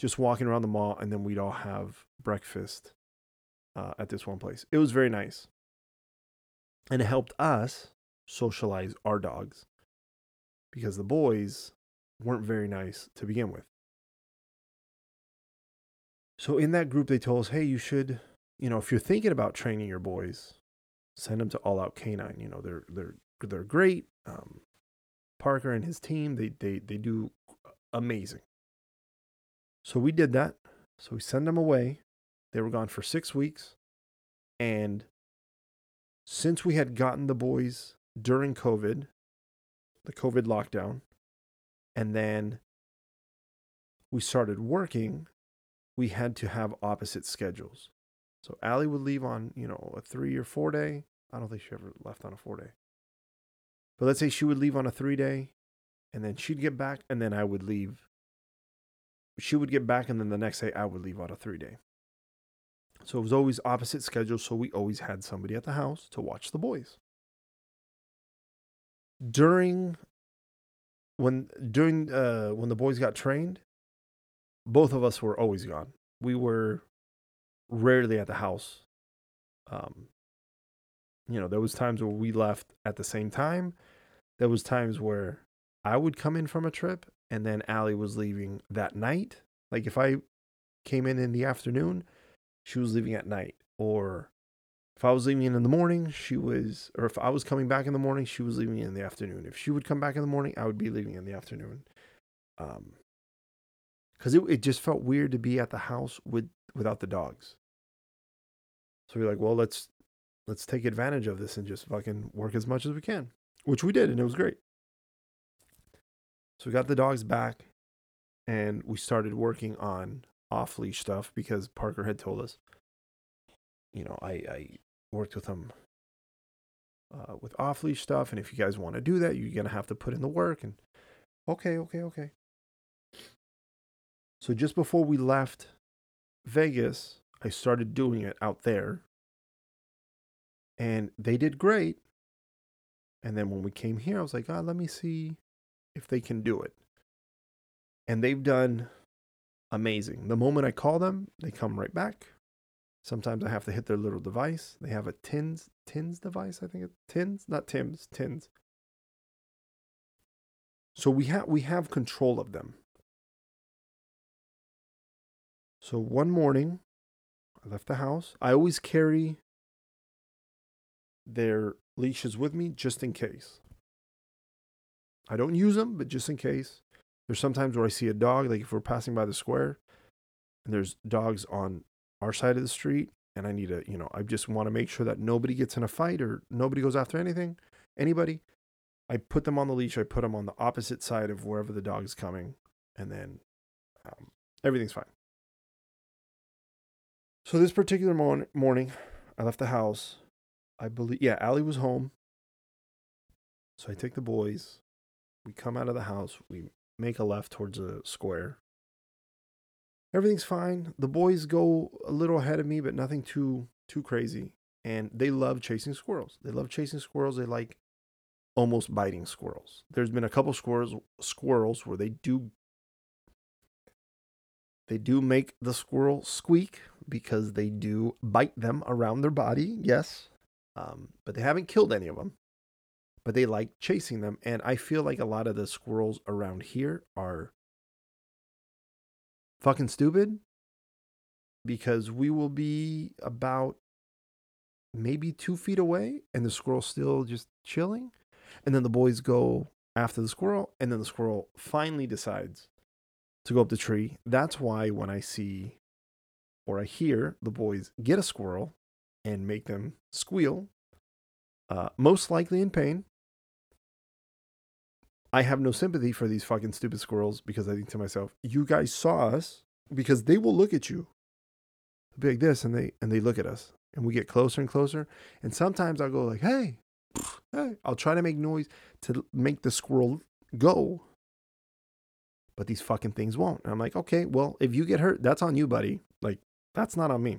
just walking around the mall, and then we'd all have breakfast uh, at this one place. It was very nice. And it helped us socialize our dogs because the boys weren't very nice to begin with. So in that group, they told us, hey, you should, you know, if you're thinking about training your boys, send them to All Out Canine. You know, they're they're they're great. Um, Parker and his team, they they they do amazing. So we did that. So we sent them away. They were gone for six weeks. And since we had gotten the boys during COVID, the COVID lockdown, and then we started working, we had to have opposite schedules. So Allie would leave on, you know, a three or four day. I don't think she ever left on a four day. But let's say she would leave on a three day, and then she'd get back, and then I would leave she would get back, and then the next day I would leave on a three day. So it was always opposite schedules. So we always had somebody at the house to watch the boys. During when during uh, when the boys got trained, both of us were always gone. We were rarely at the house. Um, you know, there was times where we left at the same time. There was times where I would come in from a trip and then Allie was leaving that night. Like if I came in in the afternoon, she was leaving at night. Or if I was leaving in the morning, she was, or if I was coming back in the morning, she was leaving in the afternoon. If she would come back in the morning, I would be leaving in the afternoon. Um, because it, it just felt weird to be at the house with without the dogs. So we're like, well, let's let's take advantage of this and just fucking work as much as we can, which we did, and it was great. So we got the dogs back and we started working on off leash stuff because Parker had told us, you know, I, I worked with them uh, with off leash stuff. And if you guys want to do that, you're going to have to put in the work. And okay, okay, okay. So just before we left Vegas, I started doing it out there. And they did great. And then when we came here, I was like, oh, let me see if they can do it. And they've done amazing. The moment I call them, they come right back. Sometimes I have to hit their little device. They have a TINS TINS device, I think it's TINS, not Tim's, TINS. So we have we have control of them. So one morning, I left the house. I always carry their leashes with me just in case. I don't use them, but just in case. There's sometimes where I see a dog, like if we're passing by the square and there's dogs on our side of the street, and I need to, you know, I just want to make sure that nobody gets in a fight or nobody goes after anything, anybody. I put them on the leash. I put them on the opposite side of wherever the dog is coming, and then um, everything's fine. So this particular morning, morning, I left the house. I believe, yeah, Allie was home. So I take the boys. We come out of the house. We make a left towards a square. Everything's fine. The boys go a little ahead of me, but nothing too too crazy. And they love chasing squirrels. They love chasing squirrels. They like almost biting squirrels. There's been a couple squirrels squirrels where they do they do make the squirrel squeak because they do bite them around their body. Yes, um, but they haven't killed any of them. But they like chasing them, and I feel like a lot of the squirrels around here are fucking stupid because we will be about maybe two feet away, and the squirrel's still just chilling, and then the boys go after the squirrel, and then the squirrel finally decides to go up the tree. That's why when I see or I hear the boys get a squirrel and make them squeal, uh, most likely in pain. I have no sympathy for these fucking stupid squirrels because I think to myself, you guys saw us because they will look at you. Be like this and they and they look at us and we get closer and closer. And sometimes I'll go like, hey, hey, I'll try to make noise to make the squirrel go. But these fucking things won't. And I'm like, okay, well, if you get hurt, that's on you, buddy. Like, that's not on me.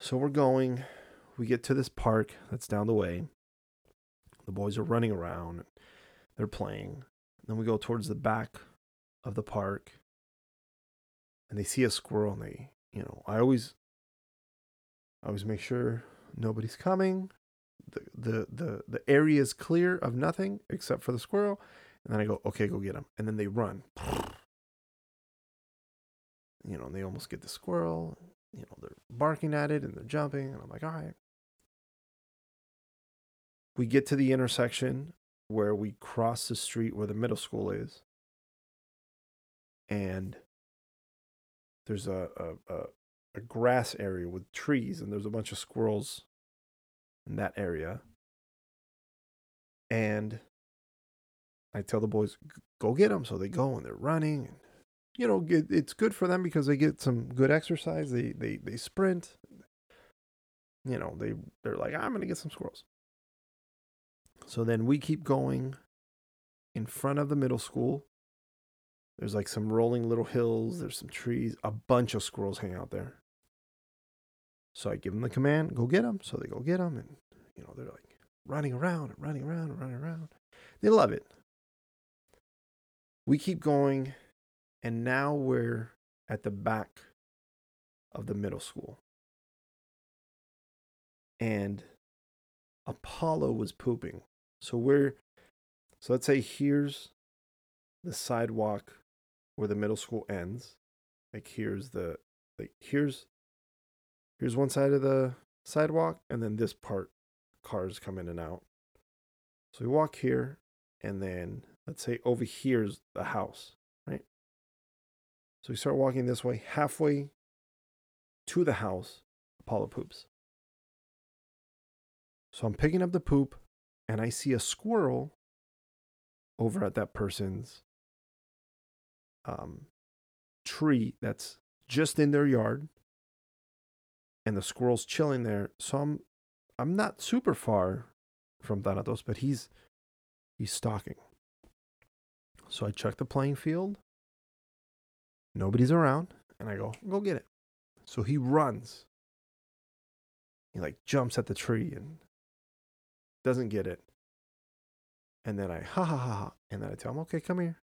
So we're going. We get to this park that's down the way. The boys are running around. They're playing. Then we go towards the back of the park and they see a squirrel and they, you know, I always I always make sure nobody's coming. The the the the area is clear of nothing except for the squirrel. And then I go, okay, go get him. And then they run. You know, and they almost get the squirrel. You know, they're barking at it and they're jumping. And I'm like, all right. We get to the intersection where we cross the street where the middle school is. And there's a, a, a, a grass area with trees, and there's a bunch of squirrels in that area. And I tell the boys, go get them. So they go and they're running. And, you know, it's good for them because they get some good exercise. They, they, they sprint. You know, they, they're like, I'm going to get some squirrels. So then we keep going in front of the middle school. There's like some rolling little hills. There's some trees. A bunch of squirrels hang out there. So I give them the command, go get them. So they go get them. And, you know, they're like running around and running around and running around. They love it. We keep going. And now we're at the back of the middle school. And Apollo was pooping. So we're, so let's say here's the sidewalk where the middle school ends. Like here's the, like here's, here's one side of the sidewalk, and then this part, cars come in and out. So we walk here, and then let's say over here's the house, right? So we start walking this way, halfway to the house, Apollo poops. So I'm picking up the poop and I see a squirrel over at that person's um, tree that's just in their yard. And the squirrel's chilling there. So I'm I'm not super far from Thanatos, but he's he's stalking. So I check the playing field. Nobody's around. And I go, go get it. So he runs. He like jumps at the tree and doesn't get it. And then I, ha ha ha ha. And then I tell him, okay, come here.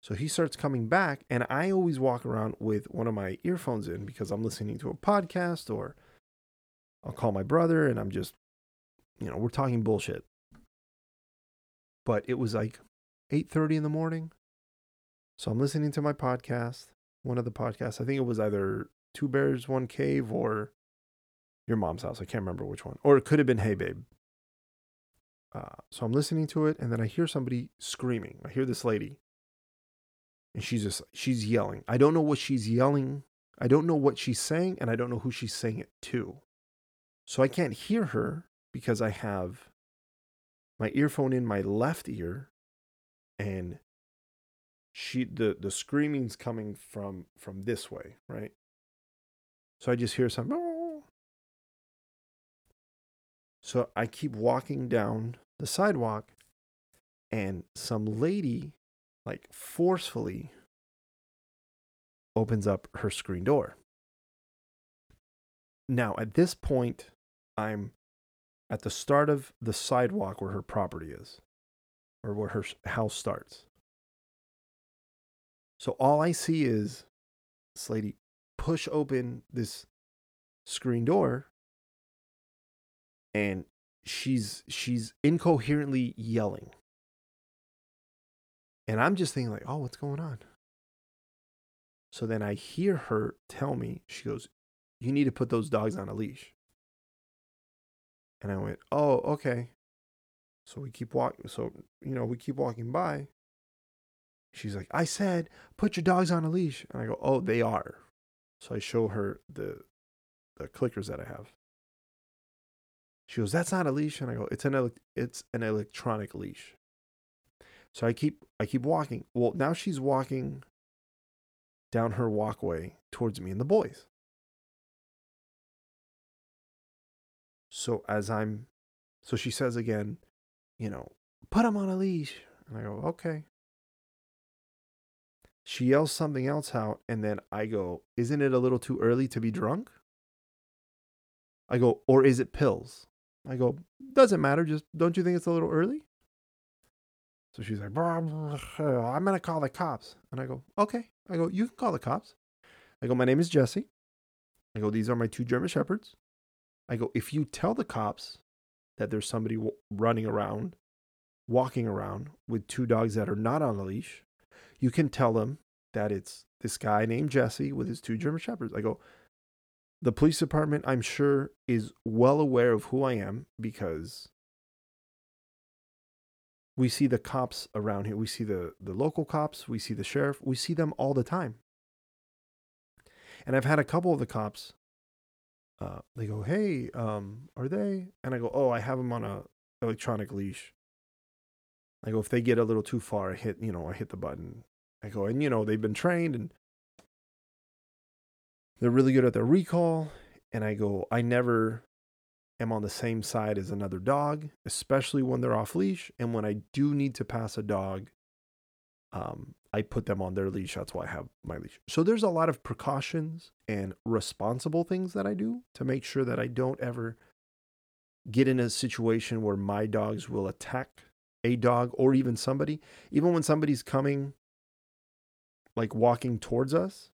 So he starts coming back. And I always walk around with one of my earphones in because I'm listening to a podcast or I'll call my brother and I'm just, you know, we're talking bullshit. But it was like 8:30 in the morning. So I'm listening to my podcast, one of the podcasts. I think it was either Two Bears, One Cave or Your Mom's House. I can't remember which one. Or it could have been Hey Babe. Uh, so I'm listening to it, and then I hear somebody screaming. I hear this lady, and she's just she's yelling. I don't know what she's yelling. I don't know what she's saying, and I don't know who she's saying it to. So I can't hear her because I have my earphone in my left ear, and she the the screaming's coming from from this way, right? So I just hear some. So I keep walking down the sidewalk, and some lady, like forcefully, opens up her screen door. Now, at this point, I'm at the start of the sidewalk where her property is, or where her house starts. So all I see is this lady push open this screen door and she's she's incoherently yelling. And I'm just thinking like, "Oh, what's going on?" So then I hear her tell me, she goes, "You need to put those dogs on a leash." And I went, "Oh, okay." So we keep walking. So you know, we keep walking by. She's like, "I said, put your dogs on a leash." And I go, "Oh, they are." So I show her the the clickers that I have. She goes, "That's not a leash," and I go, "It's an it's an electronic leash." So I keep I keep walking. Well, now she's walking down her walkway towards me and the boys. So as I'm, so she says again, you know, put him on a leash, and I go, okay. She yells something else out, and then I go, isn't it a little too early to be drunk? I go, or is it pills? I go, doesn't matter. Just don't you think it's a little early? So she's like, I'm going to call the cops. And I go, okay. I go, you can call the cops. I go, my name is Jesse. I go, these are my two German Shepherds. I go, if you tell the cops that there's somebody w- running around, walking around with two dogs that are not on a leash, you can tell them that it's this guy named Jesse with his two German Shepherds. I go, the police department, I'm sure, is well aware of who I am because we see the cops around here. We see the, the local cops, we see the sheriff, we see them all the time. And I've had a couple of the cops, uh, they go, Hey, um, are they? And I go, Oh, I have them on a electronic leash. I go, if they get a little too far, I hit, you know, I hit the button. I go, and you know, they've been trained and they're really good at their recall. And I go, I never am on the same side as another dog, especially when they're off leash. And when I do need to pass a dog, um, I put them on their leash. That's why I have my leash. So there's a lot of precautions and responsible things that I do to make sure that I don't ever get in a situation where my dogs will attack a dog or even somebody. Even when somebody's coming, like walking towards us,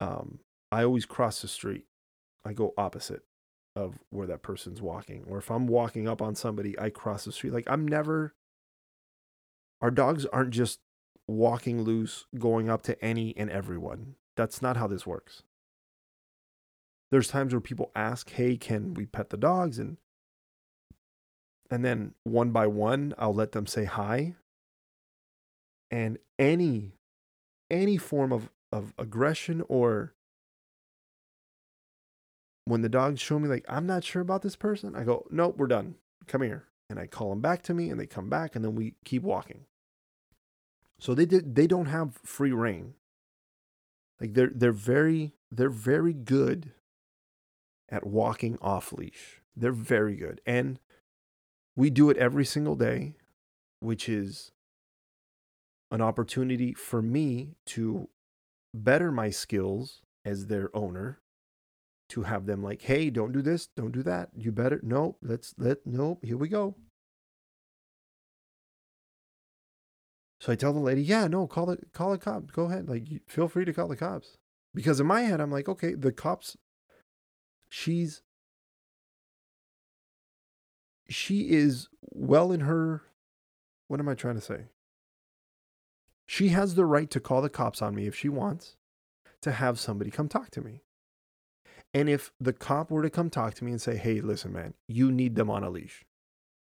um, I always cross the street. I go opposite of where that person's walking. Or if I'm walking up on somebody, I cross the street. Like I'm never our dogs aren't just walking loose going up to any and everyone. That's not how this works. There's times where people ask, "Hey, can we pet the dogs?" and and then one by one, I'll let them say hi. And any any form of of aggression or when the dogs show me like I'm not sure about this person, I go, "Nope, we're done. Come here." And I call them back to me and they come back and then we keep walking. So they did they don't have free reign. Like they're they're very they're very good at walking off leash. They're very good. And we do it every single day, which is an opportunity for me to better my skills as their owner to have them like, hey, don't do this, don't do that. You better no, let's let no, here we go. So I tell the lady, yeah, no, call the call the cops. Go ahead. Like feel free to call the cops. Because in my head, I'm like, okay, the cops, she's she is well in her what am I trying to say? She has the right to call the cops on me if she wants to have somebody come talk to me. And if the cop were to come talk to me and say, hey, listen, man, you need them on a leash.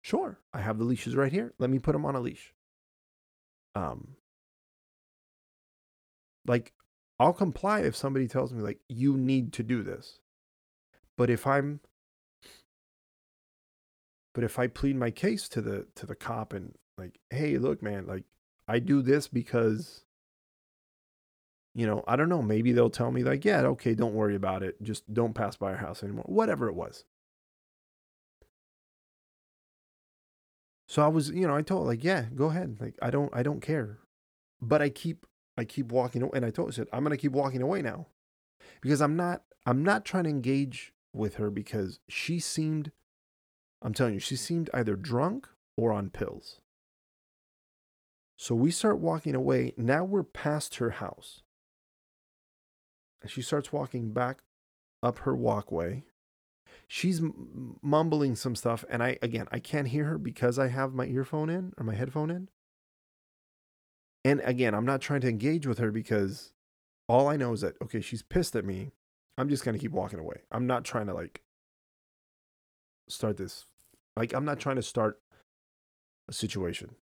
Sure, I have the leashes right here. Let me put them on a leash. Um, like, I'll comply if somebody tells me, like, you need to do this. But if I'm but if I plead my case to the to the cop and like, hey, look, man, like I do this because you know, I don't know, maybe they'll tell me like, yeah, okay, don't worry about it. Just don't pass by our house anymore. Whatever it was. So I was, you know, I told like, yeah, go ahead. Like I don't I don't care. But I keep I keep walking away and I told I said, I'm gonna keep walking away now. Because I'm not I'm not trying to engage with her because she seemed I'm telling you, she seemed either drunk or on pills. So we start walking away. Now we're past her house. And she starts walking back up her walkway. She's m- mumbling some stuff. And I, again, I can't hear her because I have my earphone in or my headphone in. And again, I'm not trying to engage with her because all I know is that, okay, she's pissed at me. I'm just going to keep walking away. I'm not trying to like start this. Like, I'm not trying to start a situation.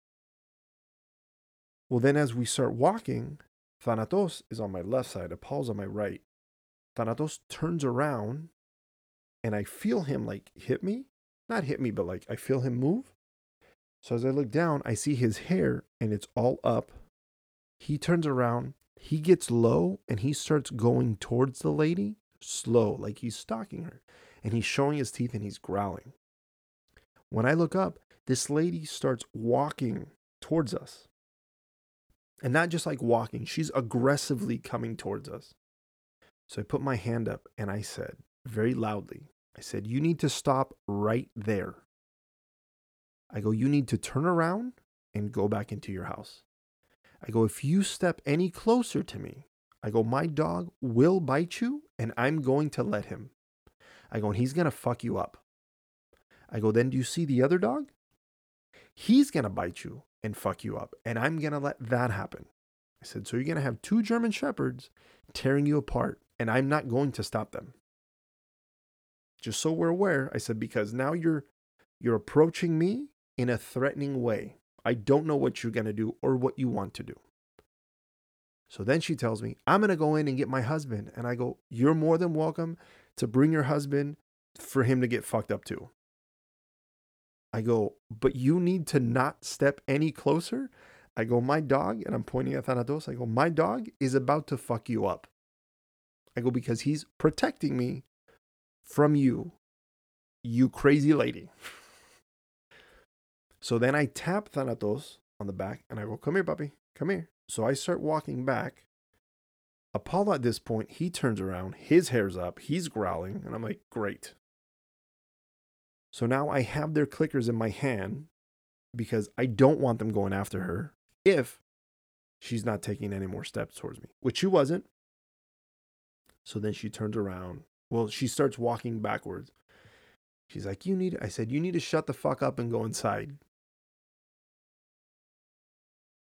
Well, then as we start walking, Thanatos is on my left side, Apollo's on my right. Thanatos turns around and I feel him like hit me. Not hit me, but like I feel him move. So as I look down, I see his hair and it's all up. He turns around, he gets low and he starts going towards the lady slow, like he's stalking her. And he's showing his teeth and he's growling. When I look up, this lady starts walking towards us. And not just like walking, she's aggressively coming towards us. So I put my hand up and I said, very loudly, I said, You need to stop right there. I go, You need to turn around and go back into your house. I go, If you step any closer to me, I go, My dog will bite you and I'm going to let him. I go, And he's going to fuck you up. I go, Then do you see the other dog? He's going to bite you and fuck you up. And I'm going to let that happen. I said, So you're going to have two German Shepherds tearing you apart, and I'm not going to stop them. Just so we're aware, I said, because now you're you're approaching me in a threatening way. I don't know what you're going to do or what you want to do. So then she tells me, I'm going to go in and get my husband. And I go, You're more than welcome to bring your husband for him to get fucked up too. I go, but you need to not step any closer. I go, my dog, and I'm pointing at Thanatos. I go, my dog is about to fuck you up. I go, because he's protecting me from you, you crazy lady. so then I tap Thanatos on the back and I go, come here, puppy, come here. So I start walking back. Apollo at this point, he turns around, his hair's up, he's growling, and I'm like, great. So now I have their clickers in my hand because I don't want them going after her if she's not taking any more steps towards me, which she wasn't. So then she turns around. Well, she starts walking backwards. She's like, You need, I said, You need to shut the fuck up and go inside.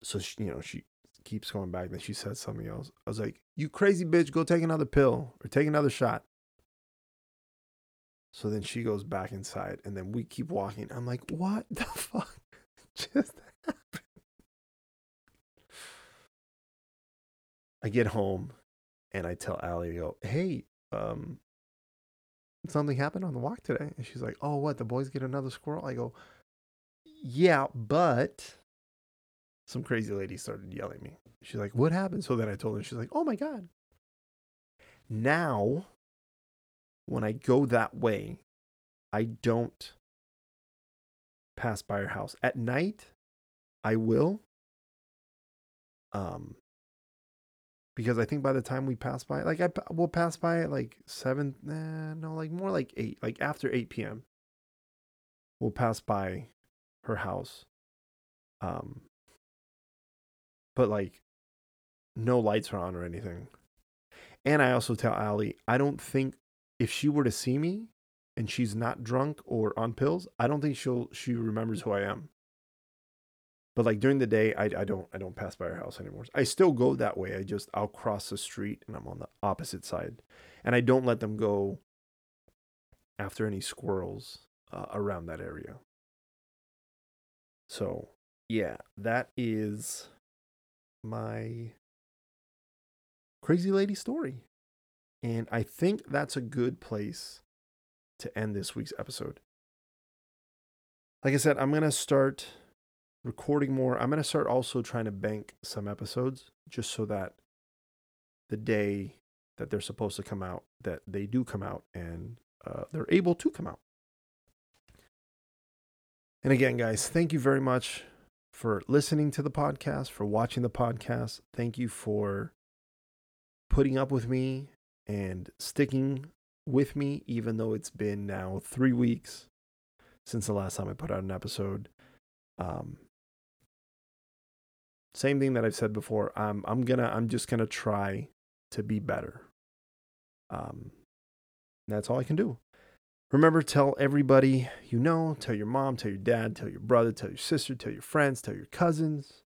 So, she, you know, she keeps going back. Then she says something else. I was like, You crazy bitch, go take another pill or take another shot. So then she goes back inside, and then we keep walking. I'm like, what the fuck just happened? I get home, and I tell Allie, I go, hey, um, something happened on the walk today. And she's like, oh, what? The boys get another squirrel? I go, yeah, but some crazy lady started yelling at me. She's like, what happened? So then I told her, she's like, oh my God. Now when I go that way, I don't pass by her house. At night, I will. Um, because I think by the time we pass by, like I will pass by at like seven, no, like more like eight, like after eight p.m. We'll pass by her house. Um, but like no lights are on or anything. And I also tell Allie, I don't think if she were to see me and she's not drunk or on pills, I don't think she'll she remembers who I am. But like during the day, I, I don't I don't pass by her house anymore. I still go that way. I just I'll cross the street and I'm on the opposite side, and I don't let them go after any squirrels uh, around that area. So yeah, that is my crazy lady story. And I think that's a good place to end this week's episode. Like I said, I'm going to start recording more. I'm going to start also trying to bank some episodes just so that the day that they're supposed to come out, that they do come out and uh, they're able to come out. And again, guys, thank you very much for listening to the podcast, for watching the podcast. Thank you for putting up with me and sticking with me, even though it's been now three weeks since the last time I put out an episode. Um, same thing that I've said before. I'm I'm gonna I'm just gonna try to be better. Um, that's all I can do. Remember, tell everybody you know. Tell your mom, tell your dad, tell your brother, tell your sister, tell your friends, tell your cousins,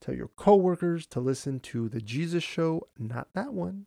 tell your coworkers to listen to the Jesus Show, not that one